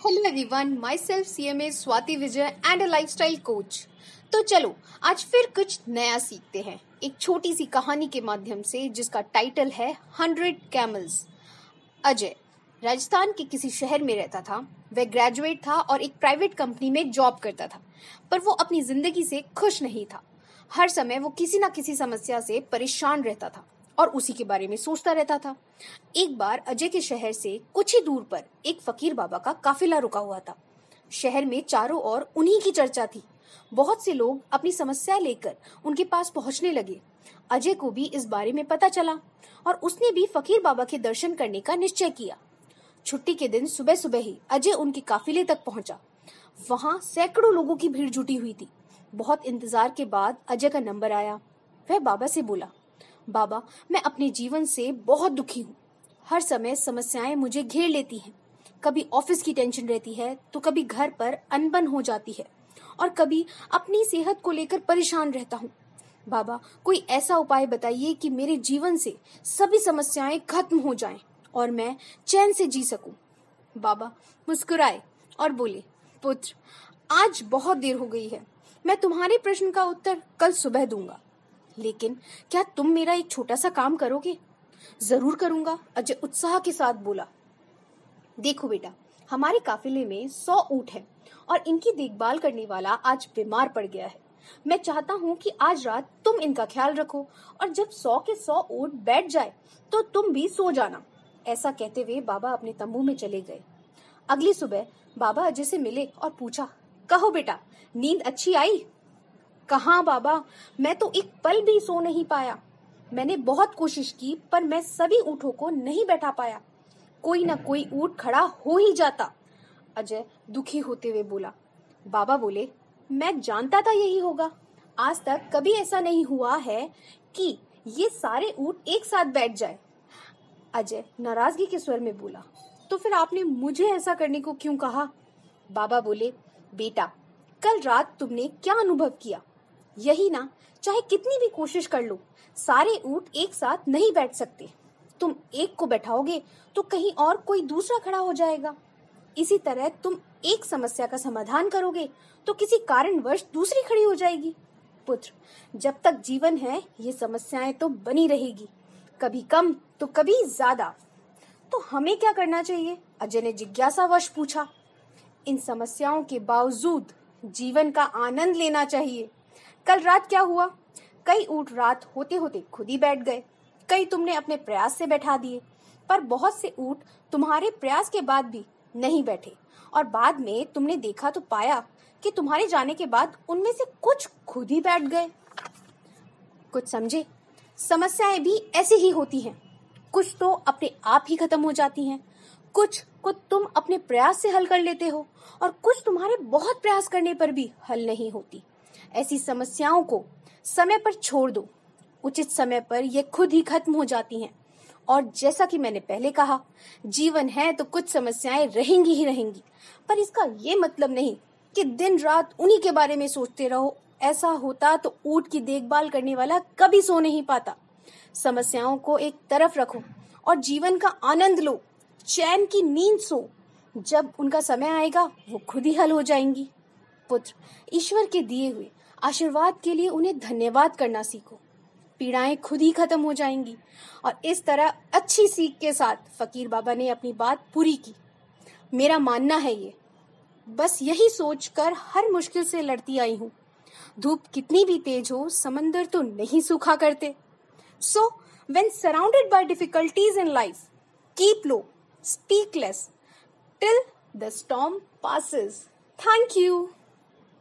Hello everyone myself C M A Swati Vijay and a lifestyle coach तो चलो, आज फिर कुछ नया सीखते हैं। एक छोटी सी कहानी के माध्यम से, जिसका टाइटल है हंड्रेड कैमल्स अजय, राजस्थान के किसी शहर में रहता था। वह ग्रेजुएट था और एक प्राइवेट कंपनी में जॉब करता था। पर वो अपनी ज़िंदगी से खुश नहीं था। हर समय वो किसी ना किसी समस्या से परेशान रहता था। और उसी के बारे में सोचता रहता था। एक बार अजय के शहर से कुछ ही दूर पर एक फकीर बाबा का काफिला रुका हुआ था। शहर में चारों ओर उन्हीं की चर्चा थी। बहुत से लोग अपनी समस्या लेकर उनके पास पहुँचने लगे। अजय को भी इस बारे में पता चला और उसने भी फकीर बाबा के दर्शन करने का निश्चय किया। छुट्टी के दिन सुबह सुबह ही अजय उनके काफिले तक पहुँचा। वहाँ सैकड़ों लोगों की भीड़ जुटी हुई थी। बहुत इंतज़ार के बाद अजय का नंबर आया। वह बाबा से बोला बाबा, मैं अपने जीवन से बहुत दुखी हूँ। हर समय समस्याएँ मुझे घेर लेती हैं। कभी ऑफ़िस की टेंशन रहती है तो कभी घर पर अनबन हो जाती है, और कभी अपनी सेहत को लेकर परेशान रहता हूँ। बाबा, कोई ऐसा उपाय बताइए कि मेरे जीवन से सभी समस्याएँ खत्म हो जाएँ और मैं चैन से जी सकूँ। बाबा, मुस्कुराए और बोले, पुत्र, आज बहुत देर हो गई है। मैं तुम्हारे प्रश्न का उत्तर कल सुबह दूँगा। लेकिन क्या तुम मेरा एक छोटा सा काम करोगे? ज़रूर करूँगा, अजय उत्साह के साथ बोला। देखो बेटा, हमारे काफिले में सौ ऊँट है और इनकी देखभाल करने वाला आज बीमार पड़ गया है। मैं चाहता हूँ कि आज रात तुम इनका ख्याल रखो और जब सौ के सौ ऊँट बैठ जाए तो तुम भी सो जाना। ऐसा कहते हुए बाबा अपने तंबू में चले गए। अगली सुबह बाबा अजय से मिले और पूछा, कहो बेटा, नींद अच्छी आई? कहा बाबा? मैं तो एक पल भी सो नहीं पाया। मैंने बहुत कोशिश की, पर मैं सभी ऊँटों को नहीं बैठा पाया। कोई ना कोई ऊँट खड़ा हो ही जाता। अजय दुखी होते हुए बोला। बाबा बोले, मैं जानता था यही होगा। आज तक कभी ऐसा नहीं हुआ है कि ये सारे ऊँट एक साथ बैठ जाए। अजय नाराज़गी के स्वर में बोला तो फिर आपने मुझे ऐसा करने को क्यों कहा? बाबा बोले, बेटा, कल रात तुमने क्या अनुभव किया? यही ना, चाहे कितनी भी कोशिश कर लो, सारे ऊँट एक साथ नहीं बैठ सकते। तुम एक को बैठाओगे तो कहीं और कोई दूसरा खड़ा हो जाएगा। इसी तरह तुम एक समस्या का समाधान करोगे तो किसी कारणवश दूसरी खड़ी हो जाएगी। पुत्र, जब तक जीवन है, ये समस्याएँ तो बनी रहेगी। कभी कम तो कभी ज़्यादा। तो हमें क्या करना चाहिए? अजय ने जिज्ञासा जिज्ञासावश पूछा। इन समस्याओं के बावजूद जीवन का आनंद लेना चाहिए। कल रात क्या हुआ? कई ऊट रात होते होते खुद ही बैठ गए। कई तुमने अपने प्रयास से बैठा दिए, पर बहुत से ऊट तुम्हारे प्रयास के बाद भी नहीं बैठे। और बाद में तुमने देखा तो पाया कि तुम्हारे जाने के बाद उनमें से कुछ खुद ही बैठ गए। कुछ समझे? समस्याएँ भी ऐसी ही होती हैं। कुछ तो अपने आप ही खत्म हो जाती हैं। कुछ को तुम अपने प्रयास से हल कर लेते हो, और कुछ तुम्हारे बहुत प्रयास करने पर भी हल नहीं होती। ऐसी समस्याओं को समय पर छोड़ दो। उचित समय पर ये खुद ही खत्म हो जाती हैं। और जैसा कि मैंने पहले कहा, जीवन है तो कुछ समस्याएँ रहेंगी ही रहेंगी। पर इसका ये मतलब नहीं कि दिन रात उन्हीं के बारे में सोचते रहो। ऐसा होता तो ऊट की देखभाल करने वाला कभी सो नहीं पाता। समस्याओं को एक तरफ़ रखो और जीवन का आनंद लो। चैन की नींद सो। जब उनका समय आएगा, वो खुद ही हल हो जाएँगी। पुत्र, ईश्वर के दिए हुए आशीर्वाद के लिए उन्हें धन्यवाद करना सीखो। पीड़ाएँ खुद ही खत्म हो जाएँगी। और इस तरह अच्छी सीख के साथ फकीर बाबा ने अपनी बात पूरी की। मेरा मानना है ये। बस यही सोचकर हर मुश्किल से लड़ती आई हूँ। धूप कितनी भी तेज हो, समंदर तो नहीं सूखा करते। So when surrounded by difficulties in life keep low speak less till the storm passes thank you